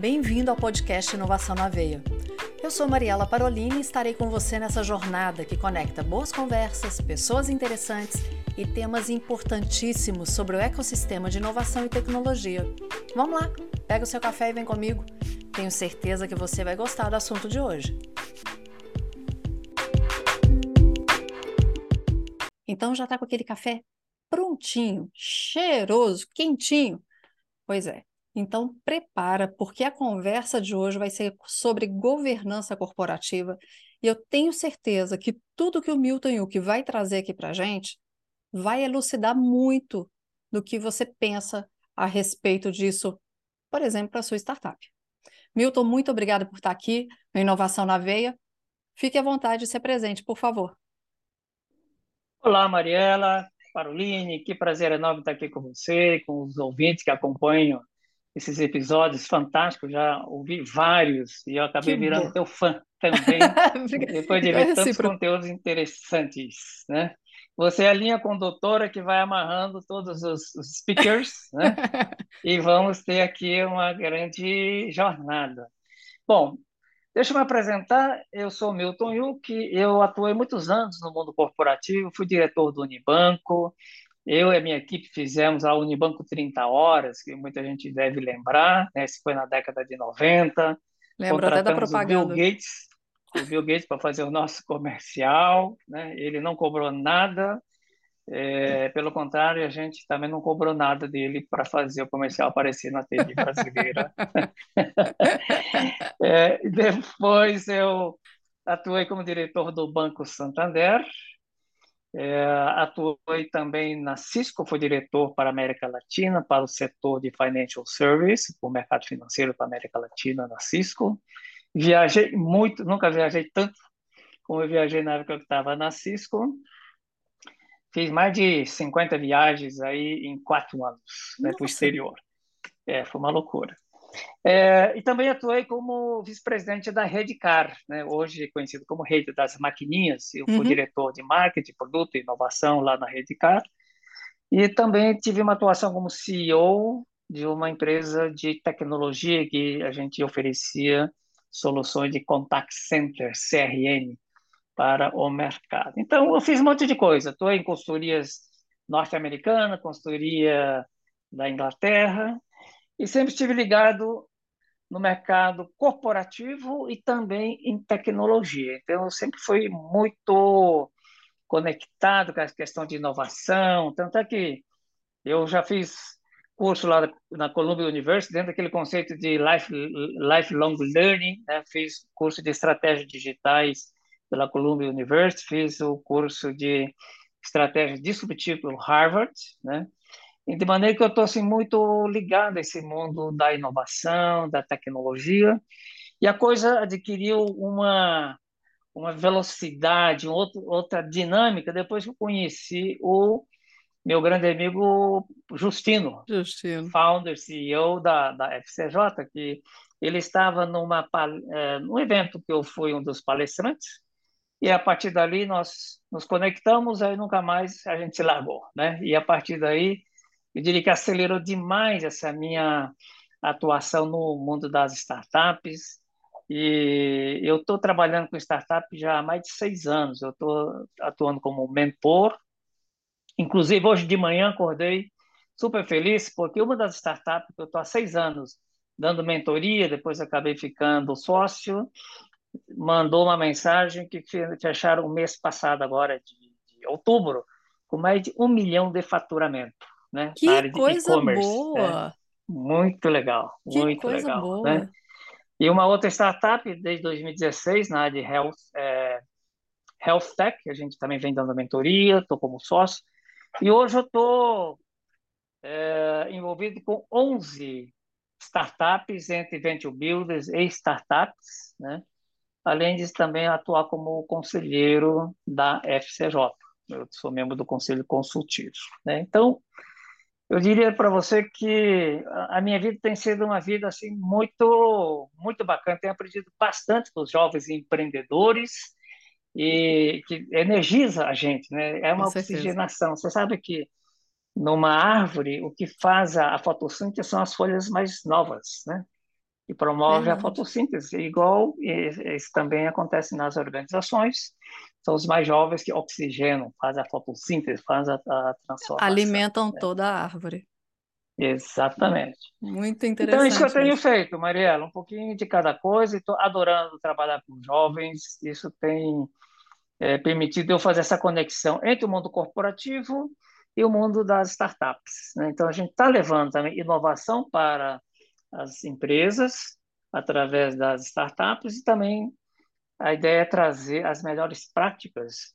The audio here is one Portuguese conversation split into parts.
Bem-vindo ao podcast Inovação na Veia. Eu sou Mariela Parolini e estarei com você nessa jornada que conecta boas conversas, pessoas interessantes e temas importantíssimos sobre o ecossistema de inovação e tecnologia. Vamos lá, pega o seu café e vem comigo. Tenho certeza que você vai gostar do assunto de hoje. Então já está com aquele café prontinho, cheiroso, quentinho? Pois é. Então prepara, porque a conversa de hoje vai ser sobre governança corporativa e eu tenho certeza que tudo que o Milton Yuki vai trazer aqui para gente vai elucidar muito do que você pensa a respeito disso, por exemplo, para a sua startup. Milton, muito obrigada por estar aqui no Inovação na Veia. Fique à vontade de ser presente, por favor. Olá, Mariela, Paroline, que prazer enorme estar aqui com você, com os ouvintes que acompanham esses episódios fantásticos. Já ouvi vários e eu acabei que virando bom. teu fã também, depois de ver tantos conteúdos interessantes, né? Você é a linha condutora que vai amarrando todos os, os speakers, né? e vamos ter aqui uma grande jornada. Bom, Deixa eu me apresentar, eu sou Milton Yuck, eu atuei muitos anos no mundo corporativo, fui diretor do Unibanco, eu e a minha equipe fizemos a Unibanco 30 Horas, que muita gente deve lembrar, né? Isso foi na década de 90. Lembro até da propaganda. O Bill Gates, o Bill Gates para fazer o nosso comercial, né? Ele não cobrou nada, é, pelo contrário, a gente também não cobrou nada dele para fazer o comercial aparecer na TV brasileira. é, depois eu atuei como diretor do Banco Santander, é, atuei também na Cisco, fui diretor para a América Latina, para o setor de Financial Service, o mercado financeiro para a América Latina na Cisco. Viajei muito, nunca viajei tanto como eu viajei na época que estava na Cisco. Fiz mais de 50 viagens aí em quatro anos né, para o exterior. É, foi uma loucura. É, e também atuei como vice-presidente da Redcar, né, hoje conhecido como Rede das Maquininhas. Eu fui uhum. diretor de marketing, produto e inovação lá na Redcar. E também tive uma atuação como CEO de uma empresa de tecnologia que a gente oferecia soluções de contact center, CRM, para o mercado. Então, eu fiz um monte de coisa. Estou em consultorias norte-americanas, consultoria da Inglaterra, e sempre estive ligado no mercado corporativo e também em tecnologia. Então, eu sempre fui muito conectado com a questão de inovação, tanto é que eu já fiz curso lá na Columbia University, dentro daquele conceito de life, lifelong learning, né? fiz curso de estratégias digitais pela Columbia University, fiz o curso de estratégia disruptiva pelo Harvard, né? E de maneira que eu estou assim, muito ligado a esse mundo da inovação, da tecnologia, e a coisa adquiriu uma, uma velocidade, um outro, outra dinâmica depois que eu conheci o meu grande amigo Justino, Justino. founder, CEO da, da FCJ, que ele estava numa, é, num evento que eu fui um dos palestrantes, e a partir dali nós nos conectamos, aí nunca mais a gente se largou, né? E a partir daí, eu diria que acelerou demais essa minha atuação no mundo das startups, e eu estou trabalhando com startup já há mais de seis anos. Eu estou atuando como mentor. Inclusive, hoje de manhã acordei super feliz, porque uma das startups que eu estou há seis anos dando mentoria, depois acabei ficando sócio, mandou uma mensagem que fecharam o mês passado, agora de, de outubro, com mais de um milhão de faturamento, né? Que coisa boa! É, muito legal, que muito legal, boa. né? E uma outra startup desde 2016 na área de health, é, health tech, a gente também vem dando mentoria, estou como sócio. E hoje eu estou é, envolvido com 11 startups entre venture builders e startups, né? Além de também atuar como conselheiro da FCJ. Eu sou membro do Conselho Consultivo. Né? Então, eu diria para você que a minha vida tem sido uma vida assim muito muito bacana. Tenho aprendido bastante com os jovens empreendedores e que energiza a gente, né? É uma oxigenação. Você sabe que numa árvore, o que faz a, a fotossíntese são as folhas mais novas, né? E promove a fotossíntese. Igual isso também acontece nas organizações, são os mais jovens que oxigenam, fazem a fotossíntese, fazem a, a transformação. Alimentam né? toda a árvore. Exatamente. Muito Então, é isso que eu interessante tenho feito, Mariela, um pouquinho de cada coisa, e estou adorando trabalhar com jovens. Isso tem é, permitido eu fazer essa conexão entre o mundo corporativo e o mundo das startups. Né? Então, a gente está levando também inovação para as empresas através das startups e também a ideia é trazer as melhores práticas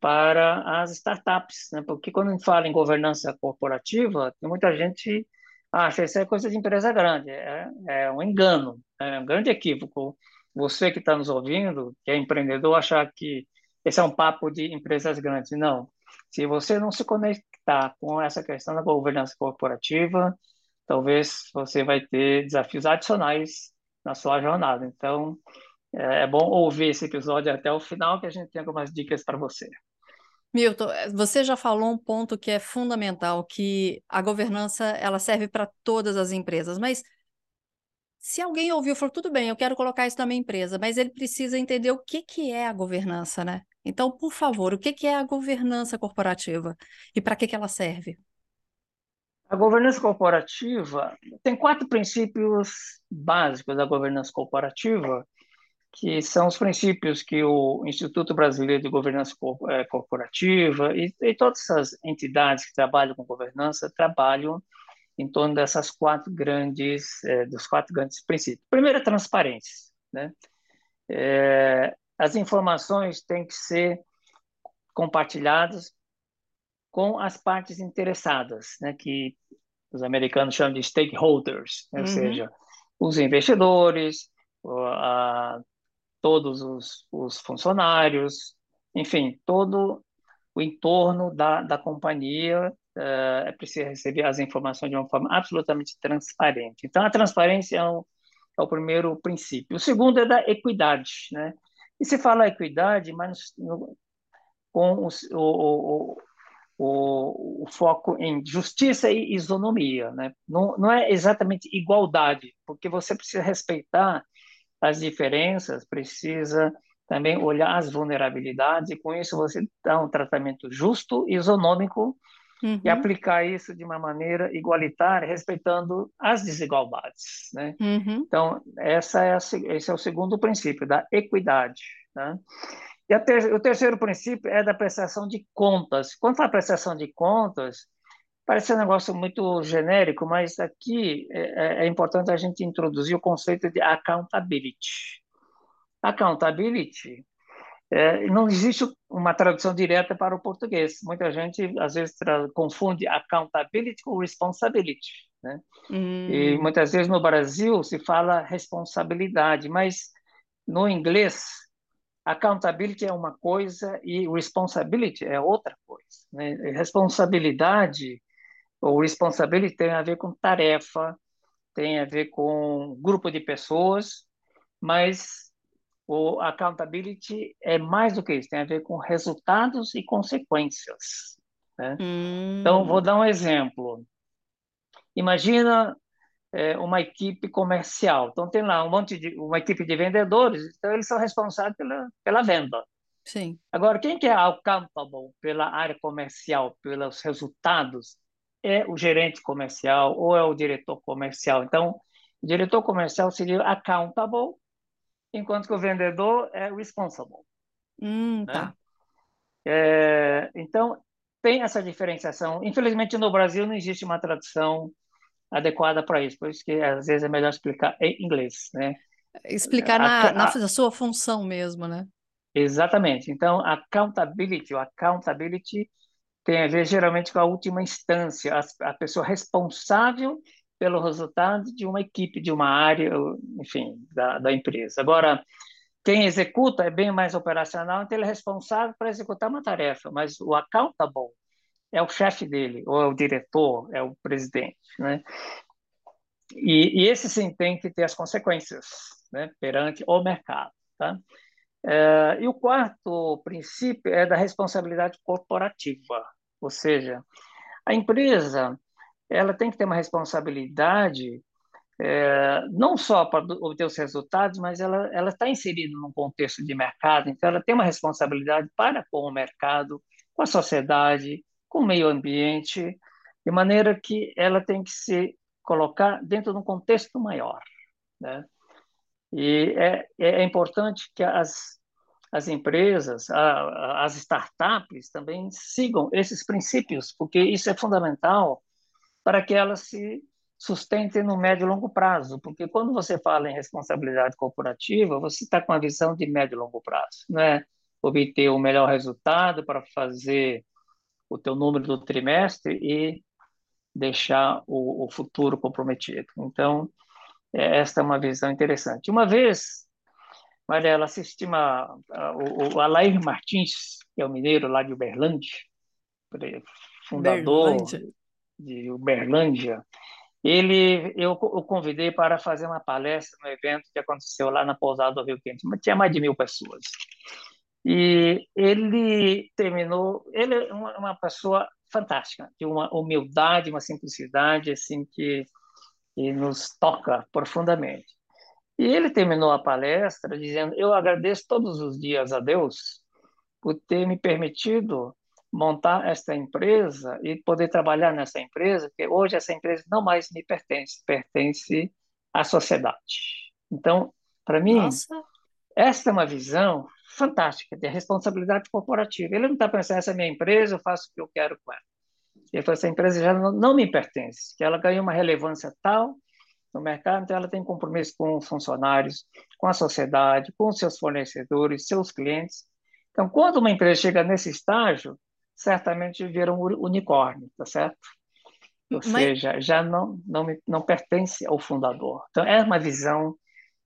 para as startups, né? Porque quando a gente fala em governança corporativa, muita gente acha isso é coisa de empresa grande, é, é um engano, é um grande equívoco. Você que está nos ouvindo, que é empreendedor, achar que esse é um papo de empresas grandes. Não. Se você não se conectar com essa questão da governança corporativa, talvez você vai ter desafios adicionais na sua jornada. Então, é bom ouvir esse episódio até o final, que a gente tem algumas dicas para você. Milton, eh, você já falou um ponto que é fundamental, que a governança ela serve para todas as empresas, mas se alguém ouviu e falou, tudo bem, eu quero colocar isso na minha empresa, mas ele precisa entender o que, que é a governança, né? Então, por favor, o que, que é a governança corporativa e para que, que ela serve? A governança corporativa tem quatro princípios básicos da governança corporativa que são os princípios que o Instituto Brasileiro de Governança eh, Corporativa e, e todas essas entidades que trabalham com governança trabalham em torno dessas quatro grandes, eh, dos quatro grandes princípios. Primeiro, a transparência, né? É, as informações têm que ser compartilhadas com as partes interessadas, né? Que os americanos chamam de stakeholders, né? uhum. ou seja, os investidores, a, todos os, os funcionários, enfim, todo o entorno da, da companhia uh, é preciso receber as informações de uma forma absolutamente transparente. Então, a transparência é o, é o primeiro princípio. O segundo é da equidade, né? E se fala equidade, mas no, com o, o, o, o, foco em justiça e isonomia, né? Não, não é exatamente igualdade, porque você precisa respeitar as diferenças, precisa também olhar as vulnerabilidades, e com isso você dá um tratamento justo, isonômico, uhum. e aplicar isso de uma maneira igualitária, respeitando as desigualdades. Né? Uhum. Então, essa é a, esse é o segundo princípio, da equidade. Né? E ter, o terceiro princípio é da prestação de contas. Quanto à prestação de contas, Parece um negócio muito genérico, mas aqui é, é, é importante a gente introduzir o conceito de accountability. Accountability é, não existe uma tradução direta para o português. Muita gente às vezes confunde accountability com responsibility, né? Hum. E muitas vezes no Brasil se fala responsabilidade, mas no inglês accountability é uma coisa e responsibility é outra coisa. Né? Responsabilidade o responsibility tem a ver com tarefa, tem a ver com grupo de pessoas, mas o accountability é mais do que isso, tem a ver com resultados e consequências. Né? Hum. Então, vou dar um exemplo. Imagina é, uma equipe comercial. Então, tem lá um monte de uma equipe de vendedores, então eles são responsáveis pela, pela venda. Sim. Agora, quem que é accountable pela área comercial, pelos resultados? é o gerente comercial ou é o diretor comercial. Então, o diretor comercial seria accountable, enquanto que o vendedor é responsible. Hum, né? tá. É, então, tem essa diferenciação. Infelizmente, no Brasil não existe uma tradução adequada para isso, por isso que às vezes é melhor explicar em inglês, né? Explicar na, a, na sua função mesmo, né? Exatamente. Então, accountability, o accountability tem a ver geralmente com a última instância, a, a pessoa responsável pelo resultado de uma equipe, de uma área, enfim, da, da empresa. Agora, quem executa é bem mais operacional, então ele é responsável para executar uma tarefa, mas o accountable é o chefe dele, ou é o diretor, é o presidente, né? E, e esse sim tem que ter as consequências, né, perante o mercado, tá? É, e o quarto princípio é da responsabilidade corporativa, ou seja, A empresa ela tem que ter uma responsabilidade é, não só para obter os resultados, mas ela ela está inserida num contexto de mercado, então ela tem uma responsabilidade para com o mercado, com a sociedade, com o meio ambiente, de maneira que ela tem que se colocar dentro de um contexto maior, né? E é, é importante que as as empresas, as startups também sigam esses princípios, porque isso é fundamental para que elas se sustentem no médio e longo prazo, porque quando você fala em responsabilidade corporativa, você está com a visão de médio e longo prazo, não é obter o melhor resultado para fazer o teu número do trimestre e deixar o, o futuro comprometido. Então, é, esta é uma visão interessante. Uma vez, Mariela, assisti uma, a, o, o Alair Martins, que é o mineiro lá de Uberlândia, fundador Berlândia. de Uberlândia, ele, eu o convidei para fazer uma palestra no evento que aconteceu lá na pousada do Rio Quente, tinha mais de mil pessoas. E ele terminou, ele é uma, uma pessoa fantástica, de uma humildade, uma simplicidade assim que, que nos toca profundamente. E ele terminou a palestra dizendo: Eu agradeço todos os dias a Deus por ter me permitido montar esta empresa e poder trabalhar nessa empresa, porque hoje essa empresa não mais me pertence, pertence à sociedade. Então, para mim, Nossa. Esta é uma visão fantástica de responsabilidade corporativa. Ele não está pensando, essa é minha empresa, eu faço o que eu quero com ela. Ele falou, essa empresa já não, não me pertence, que ela ganhou uma relevância tal no mercado, então ela tem compromisso com os funcionários, com a sociedade, com seus fornecedores, seus clientes. Então, quando uma empresa chega nesse estágio, certamente vira um unicórnio, tá certo? Ou Mas... seja, já não, não, não pertence ao fundador. Então, é uma visão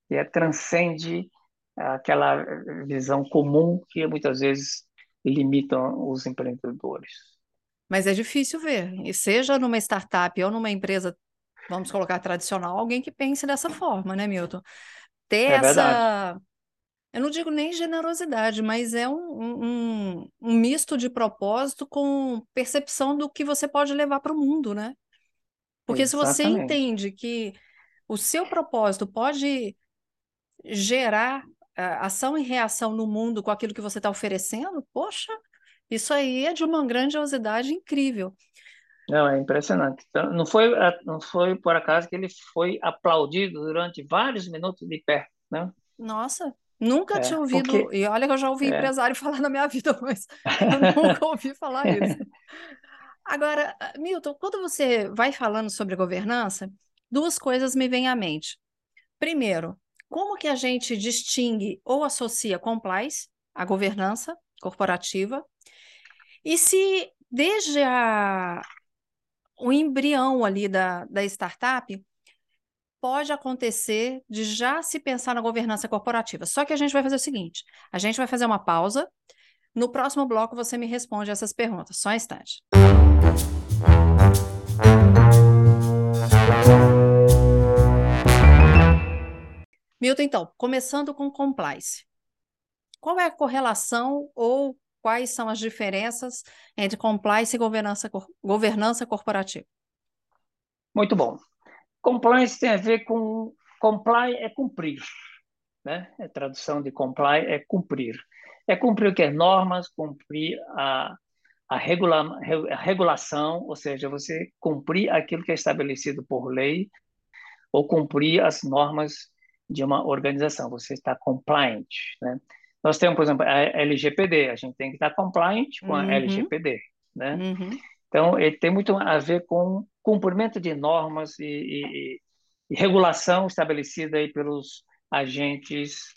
que é, transcende aquela visão comum que muitas vezes limitam os empreendedores. Mas é difícil ver, e seja numa startup ou numa empresa, vamos colocar tradicional, alguém que pense dessa forma, né, Milton? Ter é essa, verdade eu não digo nem generosidade, mas é um, um, um misto de propósito com percepção do que você pode levar para o mundo, né? Porque Exatamente. se você entende que o seu propósito pode gerar ação e reação no mundo com aquilo que você está oferecendo, poxa, isso aí é de uma grandiosidade incrível. Não, é impressionante. Então, não foi, não foi por acaso que ele foi aplaudido durante vários minutos de pé, né? Nossa, Nunca é, tinha ouvido, porque... e olha que eu já ouvi é. empresário falar na minha vida, mas eu nunca ouvi falar isso. Agora, Milton, quando você vai falando sobre governança, duas coisas me vêm à mente. Primeiro, como que a gente distingue ou associa compliance à governança corporativa? E se desde a, o embrião ali da, da startup, pode acontecer de já se pensar na governança corporativa. Só que a gente vai fazer o seguinte: a gente vai fazer uma pausa. No próximo bloco você me responde essas perguntas. Só um instante. Milton, então, começando com compliance. Qual é a correlação ou quais são as diferenças entre compliance e governança, governança corporativa? Muito bom. Compliance tem a ver com comply é cumprir, né? A tradução de comply é cumprir. É cumprir o que é normas, cumprir a, a, regula, a regulação, ou seja, você cumprir aquilo que é estabelecido por lei ou cumprir as normas de uma organização. Você está compliant, né? Nós temos, por exemplo, a LGPD. A gente tem que estar compliant com a uhum. LGPD, né? Uhum. Então, ele tem muito a ver com cumprimento de normas e, e, e regulação estabelecida aí pelos agentes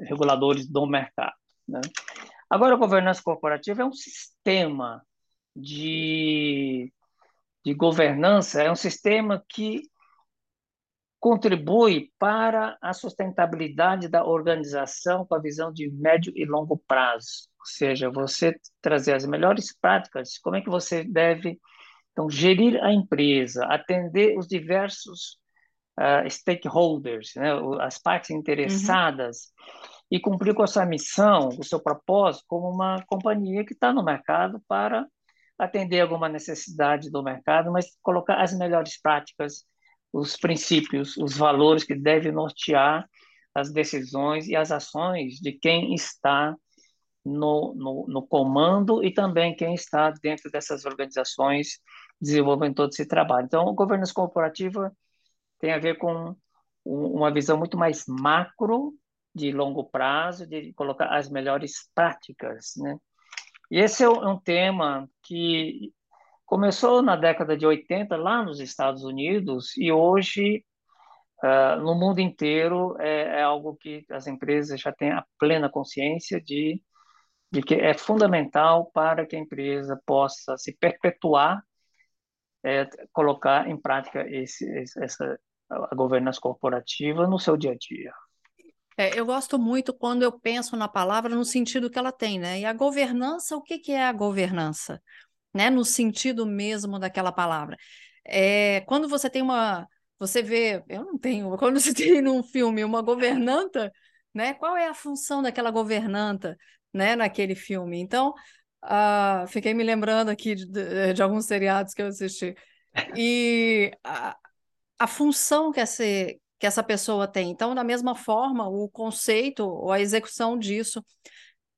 reguladores do mercado. Né? Agora, a governança corporativa é um sistema de, de governança, é um sistema que contribui para a sustentabilidade da organização com a visão de médio e longo prazo. Ou seja, você trazer as melhores práticas, como é que você deve então, gerir a empresa, atender os diversos uh, stakeholders, né, as partes interessadas, uhum. e cumprir com a sua missão, o seu propósito, como uma companhia que está no mercado para atender alguma necessidade do mercado, mas colocar as melhores práticas, os princípios, os valores que devem nortear as decisões e as ações de quem está no, no, no, comando e também quem está dentro dessas organizações desenvolvendo todo esse trabalho. Então, a governança corporativa tem a ver com uma visão muito mais macro, de longo prazo, de colocar as melhores práticas, né? E esse é um tema que começou na década de 80 lá nos Estados Unidos e hoje uh, no mundo inteiro é, é, algo que as empresas já têm a plena consciência de, de que é fundamental para que a empresa possa se perpetuar, é, colocar em prática esse, essa a governança corporativa no seu dia a dia. É, eu gosto muito quando eu penso na palavra no sentido que ela tem, né? E a governança, o que, que é a governança? Né? No sentido mesmo daquela palavra. É, quando você tem uma. Você vê, eu não tenho, quando você tem num filme uma governanta, né? Qual é a função daquela governanta, né? Naquele filme? Então, uh, fiquei me lembrando aqui de, de, alguns seriados que eu assisti. E a, a função que essa, que essa pessoa tem. Então, da mesma forma, o conceito ou a execução disso.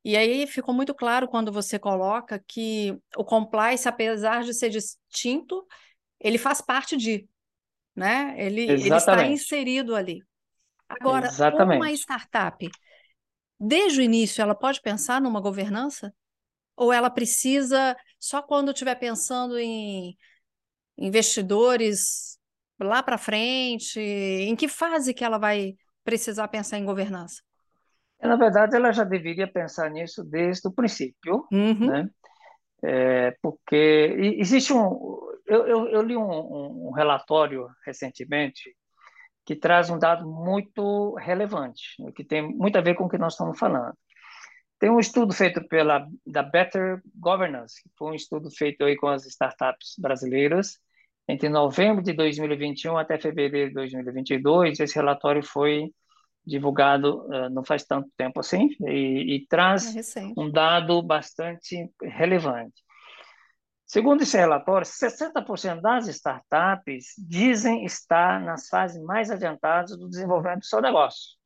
E aí ficou muito claro quando você coloca que o compliance, apesar de ser distinto, ele faz parte de, né? Ele, ele está inserido ali. Agora, Exatamente. uma startup, desde o início, ela pode pensar numa governança? Ou ela precisa, só quando estiver pensando em investidores lá para frente? Em que fase que ela vai precisar pensar em governança? Na verdade, ela já deveria pensar nisso desde o princípio, uhum. né? É, porque existe um. Eu, eu, eu li um, um, relatório recentemente que traz um dado muito relevante, né? que tem muito a ver com o que nós estamos falando. Tem um estudo feito pela da Better Governance, que foi um estudo feito aí com as startups brasileiras, entre novembro de 2021 até fevereiro de 2022, esse relatório foi divulgado uh, não faz tanto tempo assim e, e traz é um dado bastante relevante. Segundo esse relatório, 60% das startups dizem estar nas fases mais adiantadas do desenvolvimento do seu negócio.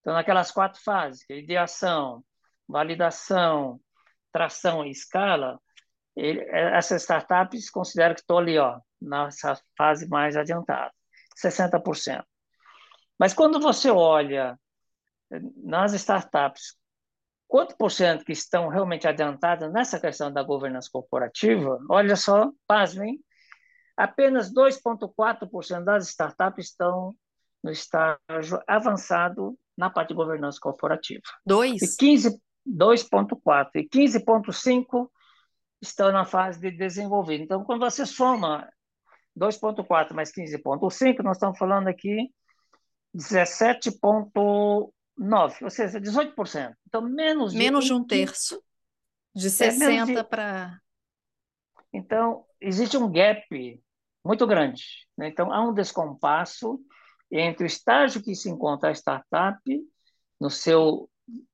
Então, naquelas quatro fases, é ideação, validação, tração e escala, ele, essas startups consideram que estão ali, ó, nessa fase mais adiantada, 60%. Mas quando você olha eh, nas startups, quanto por cento que estão realmente adiantadas nessa questão da governança corporativa, olha só, pasmem, apenas 2,4% das startups estão no estágio avançado na parte de governança corporativa. 2? 2,4%. E 15,5% estão na fase de desenvolver. Então, quando você soma 2,4 mais 15,5, nós estamos falando aqui 17,9, ou seja, 18%. Então, menos de, menos de um terço. De 60 é, para. Então, existe um gap muito grande. Né? Então, há um descompasso entre o estágio que se encontra a startup no seu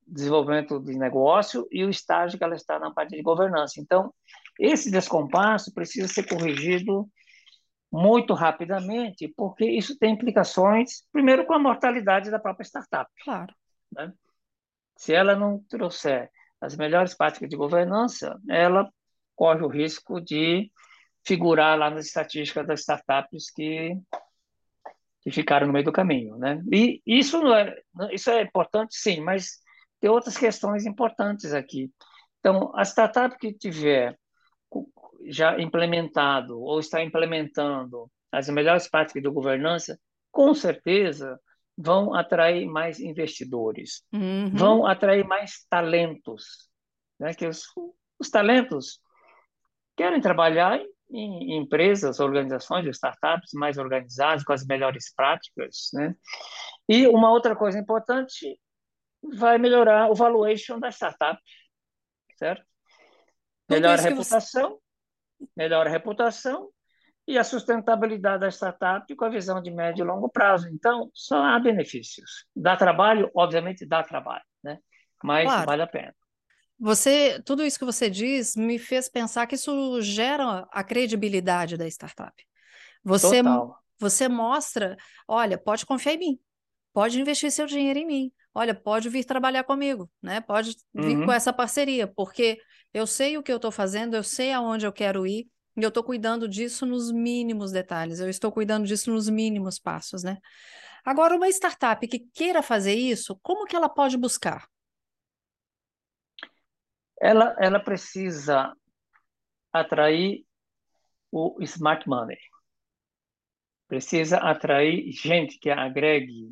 desenvolvimento de negócio e o estágio que ela está na parte de governança. Então, esse descompasso precisa ser corrigido muito rapidamente, porque isso tem implicações, primeiro, com a mortalidade da própria startup. Claro. Né? Se ela não trouxer as melhores práticas de governança, ela corre o risco de figurar lá nas estatísticas das startups que, que ficaram no meio do caminho. Né? E isso, não é, isso é importante, sim, mas tem outras questões importantes aqui. Então, a startup que tiver já implementado ou está implementando as melhores práticas de governança, com certeza vão atrair mais investidores, uhum. vão atrair mais talentos, né? Que os, os talentos querem trabalhar em, em empresas, organizações, startups mais organizadas, com as melhores práticas, né? E uma outra coisa importante vai melhorar o valuation da startup, certo? Melhor reputação, você melhora a reputação e a sustentabilidade da startup com a visão de médio e longo prazo. Então, só há benefícios. Dá trabalho? Obviamente dá trabalho, né? mas claro. vale a pena. Você, tudo isso que você diz me fez pensar que isso gera a credibilidade da startup. Você, Total. você mostra, olha, pode confiar em mim, pode investir seu dinheiro em mim, olha, pode vir trabalhar comigo, né? Pode vir com Uhum. essa parceria, porque eu sei o que eu estou fazendo, eu sei aonde eu quero ir, e eu estou cuidando disso nos mínimos detalhes, eu estou cuidando disso nos mínimos passos, né? Agora, uma startup que queira fazer isso, como que ela pode buscar? Ela, ela precisa atrair o smart money. Precisa atrair gente que agregue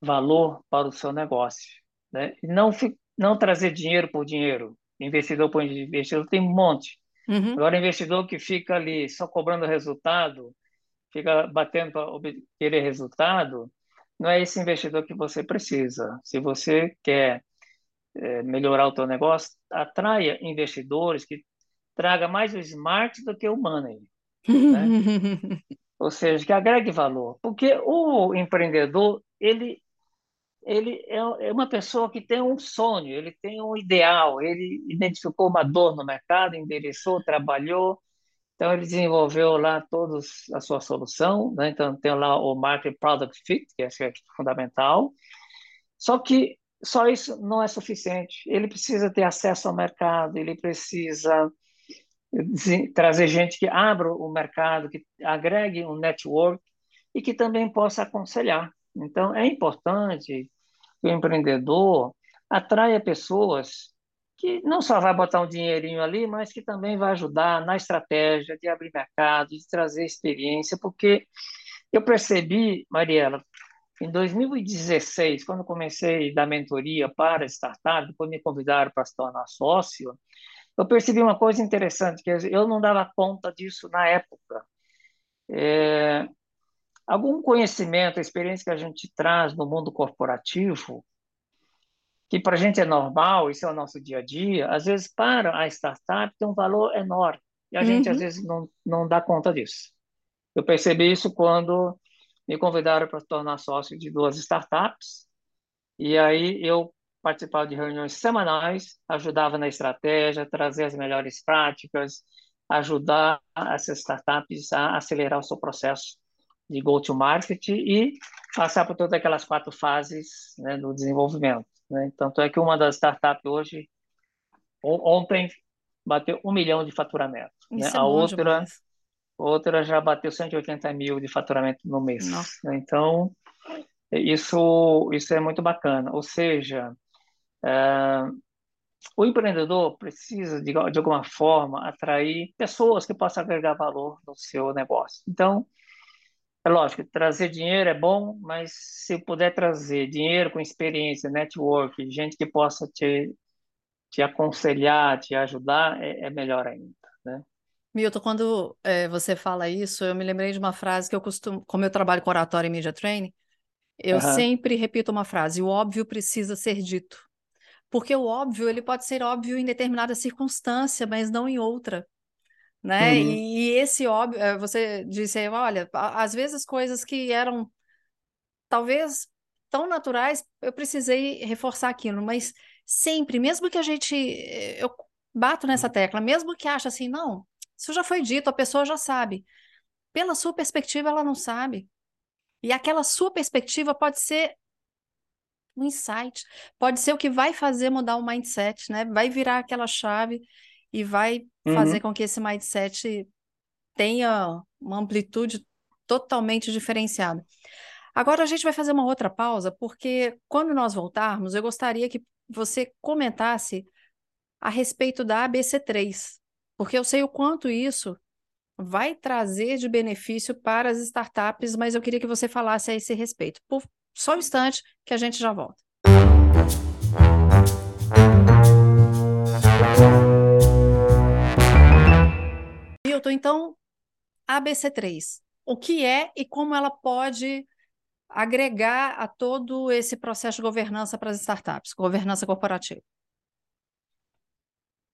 valor para o seu negócio, né? Não, não trazer dinheiro por dinheiro. Investidor por investidor tem um monte. Uhum. Agora, investidor que fica ali só cobrando resultado, fica batendo para obter resultado, não é esse investidor que você precisa. Se você quer eh, melhorar o teu negócio, atraia investidores que traga mais o smart do que o money, né? Ou seja, que agregue valor. Porque o empreendedor, ele ele é é uma pessoa que tem um sonho, ele tem um ideal, ele identificou uma dor no mercado, endereçou, trabalhou, então ele desenvolveu lá todos a sua solução, né? Então tem lá o Market Product Fit, que que é fundamental. Só que só isso não é suficiente. Ele precisa ter acesso ao mercado, ele precisa trazer gente que abra o mercado, que agregue um network e que também possa aconselhar. Então, é importante que o empreendedor atraia pessoas que não só vai botar um dinheirinho ali, mas que também vai ajudar na estratégia de abrir mercado, de trazer experiência, porque eu percebi, Mariela, em 2016, quando comecei a dar mentoria para startup, depois me convidaram para se tornar sócio, eu percebi uma coisa interessante, que eu não dava conta disso na época. Algum conhecimento, experiência que a gente traz no mundo corporativo, que para a gente é normal, isso é o nosso dia a dia, às vezes para a startup tem um valor enorme e a gente às Uhum. vezes não, não dá conta disso. Eu percebi isso quando me convidaram para se tornar sócio de duas startups e aí eu participava de reuniões semanais, ajudava na estratégia, trazer as melhores práticas, ajudar essas startups a acelerar o seu processo de go-to-market e passar por todas aquelas quatro fases, né, do desenvolvimento. Né? Tanto é que uma das startups hoje, ontem, bateu um milhão de faturamento. Né? É A outra, demais. outra já bateu 180 mil de faturamento no mês. Não. Né? Então, isso, isso é muito bacana. Ou seja, é, o empreendedor precisa, de, de alguma forma, atrair pessoas que possam agregar valor no seu negócio. Então, é lógico, trazer dinheiro é bom, mas se puder trazer dinheiro com experiência, network, gente que possa te, te aconselhar, te ajudar, é, é melhor ainda, né? Milton, quando é, você fala isso, eu me lembrei de uma frase que eu costumo, como eu trabalho com oratória e media training, eu Aham, sempre repito uma frase: o óbvio precisa ser dito. Porque o óbvio, ele pode ser óbvio em determinada circunstância, mas não em outra, né? uhum, E, esse óbvio, eh, você disse aí, olha, às vezes coisas que eram talvez tão naturais, eu precisei reforçar aquilo, mas sempre, mesmo que a gente, eh, eu bato nessa tecla, mesmo que ache assim, não, isso já foi dito, a pessoa já sabe. Pela sua perspectiva, ela não sabe. E aquela sua perspectiva pode ser um insight, pode ser o que vai fazer mudar o mindset, né? Vai virar aquela chave e vai fazer uhum. com que esse mindset tenha uma amplitude totalmente diferenciada. Agora a gente vai fazer uma outra pausa, porque quando nós voltarmos, eu gostaria que você comentasse a respeito da ABC3, porque eu sei o quanto isso vai trazer de benefício para as startups, mas eu queria que você falasse a esse respeito. Por só um instante que a gente já volta. Milton, então, ABC3, o que é e como ela pode agregar a todo esse processo de governança para as startups, governança corporativa?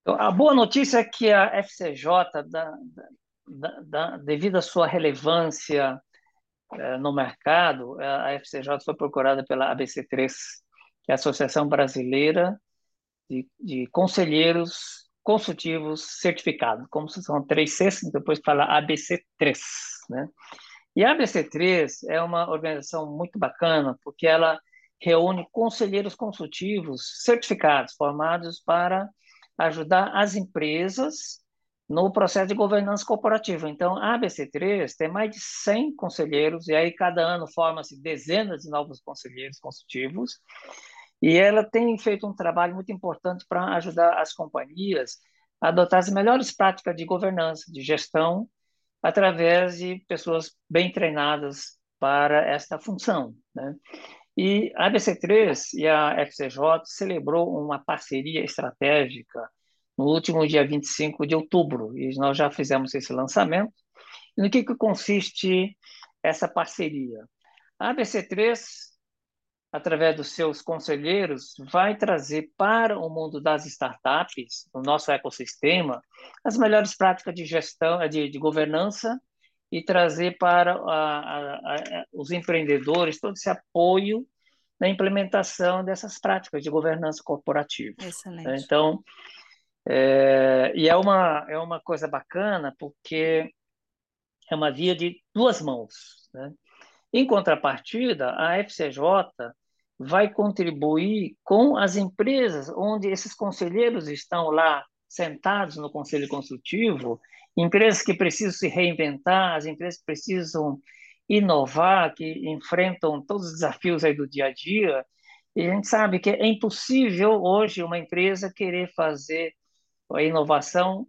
Então, a boa notícia é que a FCJ, da, da, da, devido à sua relevância eh, no mercado, a FCJ foi procurada pela ABC3, que é a Associação Brasileira de, de conselheiros consultivos certificados, como são três Cs, depois fala ABC3, né? E a ABC3 é uma organização muito bacana, porque ela reúne conselheiros consultivos certificados, formados para ajudar as empresas no processo de governança corporativa. Então, a ABC3 tem mais de 100 conselheiros, e aí cada ano forma-se dezenas de novos conselheiros consultivos, e ela tem feito um trabalho muito importante para ajudar as companhias a adotar as melhores práticas de governança, de gestão, através de pessoas bem treinadas para esta função. Né? E a ABC3 e a FCJ celebrou uma parceria estratégica no último dia 25 de outubro, e nós já fizemos esse lançamento. E no que, que consiste essa parceria? A ABC3, através dos seus conselheiros, vai trazer para o mundo das startups, no nosso ecossistema, as melhores práticas de gestão, de, de governança e trazer para a, a, a, os empreendedores todo esse apoio na implementação dessas práticas de governança corporativa. Excelente. Então, é, e é uma, é uma coisa bacana porque é uma via de duas mãos. Né? Em contrapartida, a FCJ vai contribuir com as empresas onde esses conselheiros estão lá sentados no conselho consultivo, empresas que precisam se reinventar, as empresas que precisam inovar, que enfrentam todos os desafios aí do dia a dia, e a gente sabe que é impossível hoje uma empresa querer fazer a inovação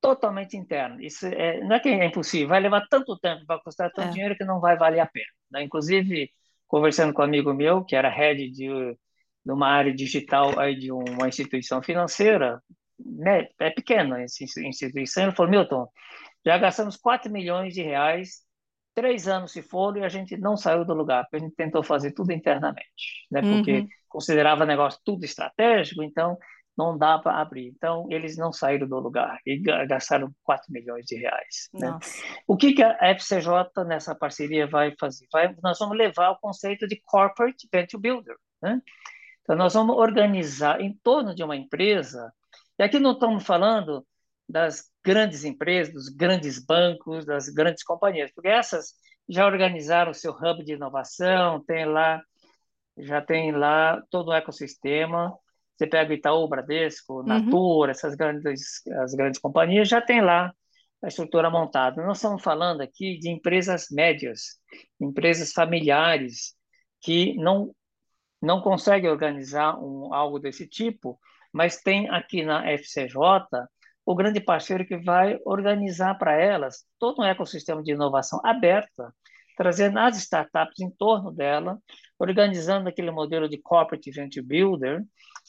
totalmente interna. Isso é, não é que é impossível, vai levar tanto tempo, vai custar tanto é. dinheiro que não vai valer a pena. Né? Inclusive, conversando com um amigo meu, que era head de, de uma área digital aí de uma instituição financeira, né, é pequena essa instituição, ele falou, Milton, já gastamos 4 milhões de reais, três anos se foram e a gente não saiu do lugar, porque a gente tentou fazer tudo internamente, né? porque uhum. considerava o negócio tudo estratégico, então não dá para abrir. Então, eles não saíram do lugar e gastaram 4 milhões de reais. Né? O que, que a FCJ nessa parceria vai fazer? Vai, nós vamos levar o conceito de Corporate Venture Builder. Né? Então, nós vamos organizar em torno de uma empresa, e aqui não estamos falando das grandes empresas, dos grandes bancos, das grandes companhias, porque essas já organizaram o seu hub de inovação, tem lá, já tem lá todo o ecossistema, você pega o Itaú, Bradesco, uhum. Natura, essas grandes, as grandes companhias, já tem lá a estrutura montada. Nós estamos falando aqui de empresas médias, empresas familiares, que não, não conseguem organizar um, algo desse tipo, mas tem aqui na FCJ o grande parceiro que vai organizar para elas todo um ecossistema de inovação aberta, trazendo as startups em torno dela, organizando aquele modelo de Corporate Venture Builder,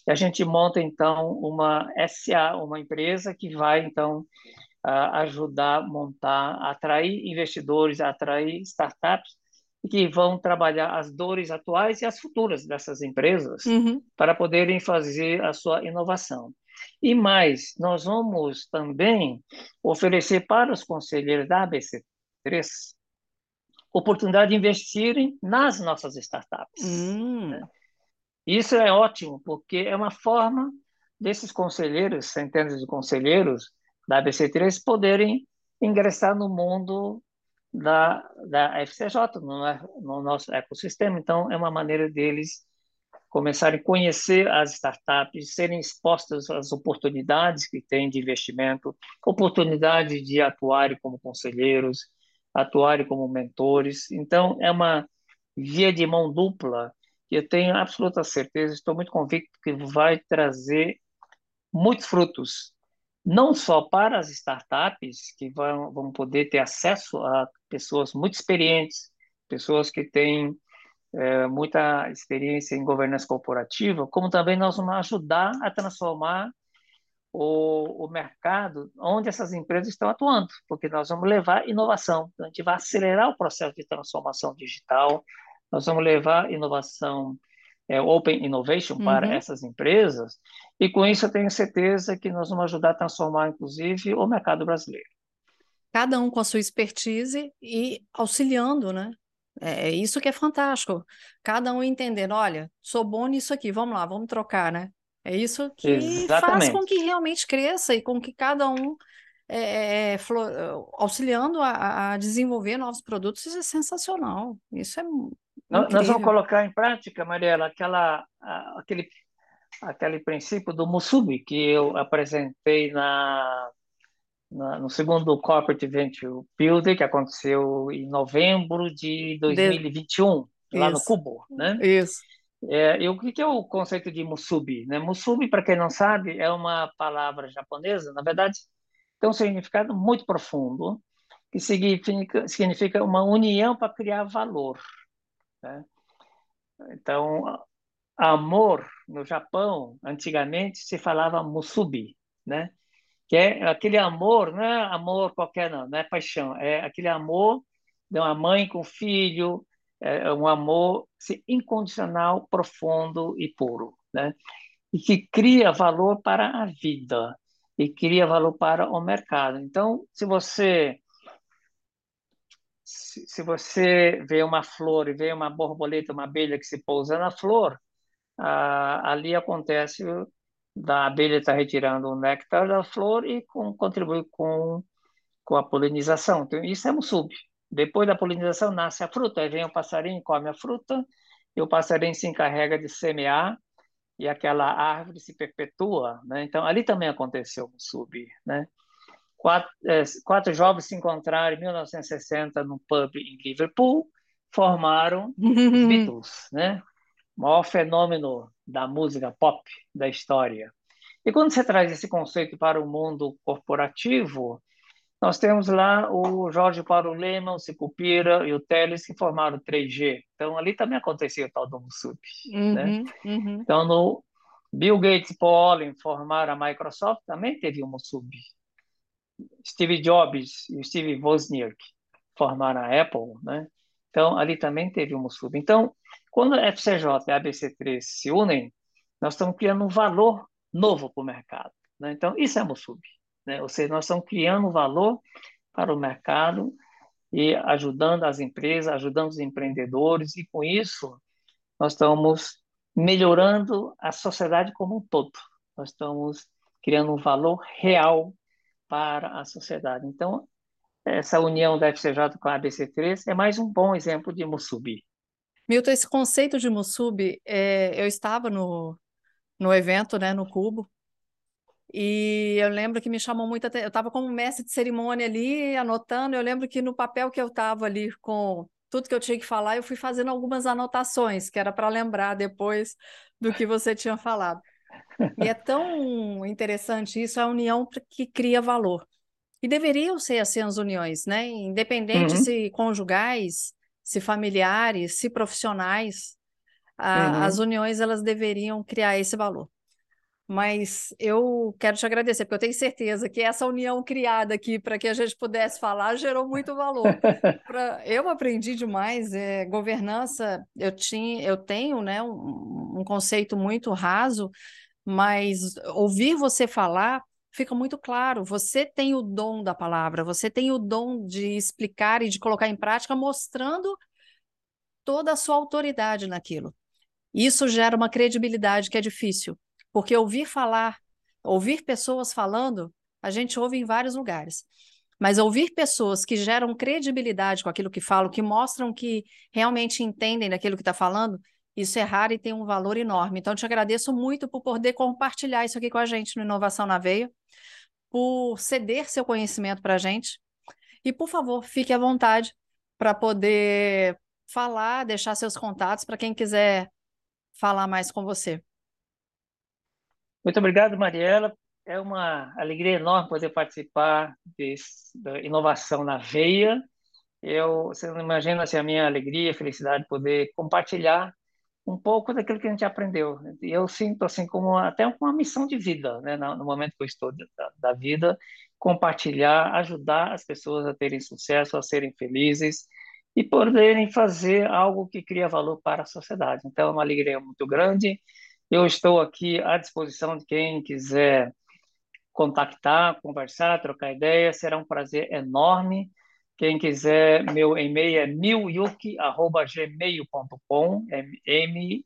e a gente monta, então, uma SA, uma empresa que vai, então, ajudar a montar, atrair investidores, atrair startups que vão trabalhar as dores atuais e as futuras dessas empresas uhum. para poderem fazer a sua inovação. E mais, nós vamos também oferecer para os conselheiros da ABC3 oportunidade de investirem nas nossas startups. Hum. Né? Isso é ótimo, porque é uma forma desses conselheiros, centenas de conselheiros da ABC3, poderem ingressar no mundo da, da FCJ, no, no nosso ecossistema. Então, é uma maneira deles começarem a conhecer as startups, serem expostas às oportunidades que têm de investimento, oportunidade de atuarem como conselheiros, atuarem como mentores. Então, é uma via de mão dupla que eu tenho absoluta certeza, estou muito convicto que vai trazer muitos frutos, não só para as startups, que vão, vão poder ter acesso a pessoas muito experientes, pessoas que têm é, muita experiência em governança corporativa, como também nós vamos ajudar a transformar o, o, mercado onde essas empresas estão atuando, porque nós vamos levar inovação, a gente vai acelerar o processo de transformação digital, nós vamos levar inovação, é, Open Innovation para uhum. essas empresas, e com isso eu tenho certeza que nós vamos ajudar a transformar, inclusive, o mercado brasileiro. Cada um com a sua expertise e auxiliando, né? É, é isso que é fantástico. Cada um entendendo, olha, sou bom nisso aqui, vamos lá, vamos trocar, né? É isso que faz com Exatamente. que realmente cresça e com que cada um é, é, flor- auxiliando a, a desenvolver novos produtos. Isso é sensacional. Isso é Nó- Nós vamos incrível. colocar em prática, Mariela, aquela, aquele, aquele princípio do Musubi que eu apresentei na, na- no segundo Corporate Venture Builder, que aconteceu em novembro de De- 2021, lá no Isso, Cubo, né? isso. É, e o que que é o conceito de musubi, né? Musubi, para quem não sabe, é uma palavra japonesa, na verdade, tem um significado muito profundo, que significa, significa uma união para criar valor, né? Então, amor no Japão, antigamente se falava musubi, né? Que é aquele amor, não é amor qualquer não, não é paixão, é aquele amor de uma mãe com filho, é um amor assim, incondicional, profundo e puro, né? E que cria valor para a vida e cria valor para o mercado. Então, se você se, se você vê uma flor e vê uma borboleta, uma abelha que se pousa na flor, ah, ali acontece da abelha estar retirando o néctar da flor e com, contribui com, com a polinização. Então, isso é um sub. Depois da polinização nasce a fruta, aí vem o passarinho, come a fruta, e o passarinho se encarrega de semear, e aquela árvore se perpetua. Né? Então, ali também aconteceu um sub. Né? Quatro, é, quatro jovens se encontraram em 1960 num pub em Liverpool, formaram os Beatles, né? o maior fenômeno da música pop da história. E quando você traz esse conceito para o mundo corporativo, nós temos lá o Jorge Paulo Lemann, o Sicupira e o Teles que formaram o 3G. Então, ali também acontecia o tal do MUSUP, né? Uhum, uhum. Então, no Bill Gates e Paul Allen formaram a Microsoft, também teve um MUSUB. Steve Jobs e Steve Wozniak formaram a Apple, né? Então, ali também teve um MUSUB. Então, quando a FCJ e a ABC3 se unem, nós estamos criando um valor novo para o mercado. Né? Então, isso é MUSUB. Né? Ou seja, nós estamos criando valor para o mercado e ajudando as empresas, ajudando os empreendedores, e com isso nós estamos melhorando a sociedade como um todo. Nós estamos criando um valor real para a sociedade. Então, essa união da FCJ com a ABC3 é mais um bom exemplo de Musubi. Milton, esse conceito de Musubi, é, eu estava no, no evento, né, no Cubo, e eu lembro que me chamou muito atenção. Eu estava como mestre de cerimônia ali, anotando. Eu lembro que no papel que eu estava ali com tudo que eu tinha que falar, eu fui fazendo algumas anotações, que era para lembrar depois do que você tinha falado. E é tão interessante isso, a união que cria valor. E deveriam ser assim as uniões, né? Independente Uhum, se conjugais, se familiares, se profissionais, a- as uhum. uniões elas deveriam criar esse valor. Mas eu quero te agradecer, porque eu tenho certeza que essa união criada aqui para que a gente pudesse falar gerou muito valor. Pra, eu aprendi demais, é, governança, eu tinha, eu tenho, né, um, um conceito muito raso, mas ouvir você falar fica muito claro. Você tem o dom da palavra, você tem o dom de explicar e de colocar em prática, mostrando toda a sua autoridade naquilo. Isso gera uma credibilidade que é difícil, porque ouvir falar, ouvir pessoas falando, a gente ouve em vários lugares. Mas ouvir pessoas que geram credibilidade com aquilo que falam, que mostram que realmente entendem daquilo que está falando, isso é raro e tem um valor enorme. Então, te agradeço muito por poder compartilhar isso aqui com a gente no Inovação na Veia, por ceder seu conhecimento para a gente. E, por favor, fique à vontade para poder falar, deixar seus contatos para quem quiser falar mais com você. Muito obrigado, Mariela. É uma alegria enorme poder participar da inovação na veia. Eu, você não imagina assim, a minha alegria, felicidade de poder compartilhar um pouco daquilo que a gente aprendeu. E eu sinto assim como até uma missão de vida, né, no momento que eu estou da, da vida, compartilhar, ajudar as pessoas a terem sucesso, a serem felizes e poderem fazer algo que cria valor para a sociedade. Então, é uma alegria muito grande. Eu estou aqui à disposição de quem quiser contactar, conversar, trocar ideia, será um prazer enorme. Quem quiser, meu e-mail é milyuki.gmail.com, M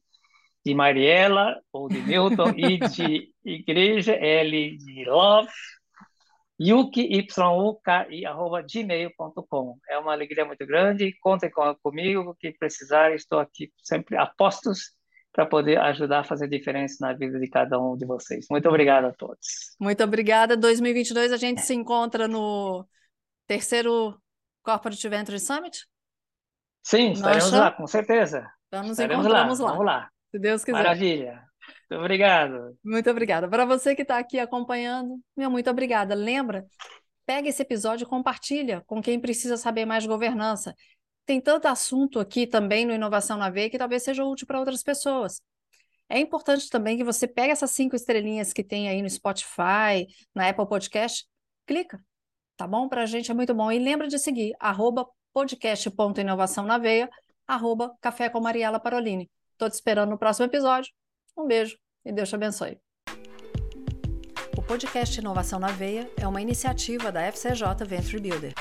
de Mariela ou de Milton, I de igreja, L de love, yuki, y-u-k-i, arroba gmail.com. É uma alegria muito grande. Contem com, comigo, que precisar, estou aqui sempre a postos para poder ajudar a fazer diferença na vida de cada um de vocês. Muito obrigado a todos. Muito obrigada. 2022 a gente se encontra no terceiro Corporate Venture Summit? Sim, estaremos lá, com certeza. Nos estaremos encontramos lá. lá. Vamos lá. Se Deus quiser. Maravilha. Muito obrigado. Muito obrigada. Para você que está aqui acompanhando, meu muito obrigada. Lembra, pega esse episódio e compartilha com quem precisa saber mais de governança. Tem tanto assunto aqui também no Inovação na Veia que talvez seja útil para outras pessoas. É importante também que você pegue essas cinco estrelinhas que tem aí no Spotify, na Apple Podcast, clica, tá bom? Para a gente é muito bom. E lembra de seguir, arroba podcast.inovação na veia, arroba café com Mariela Parolini. Estou te esperando no próximo episódio. Um beijo e Deus te abençoe. O podcast Inovação na Veia é uma iniciativa da FCJ Venture Builder.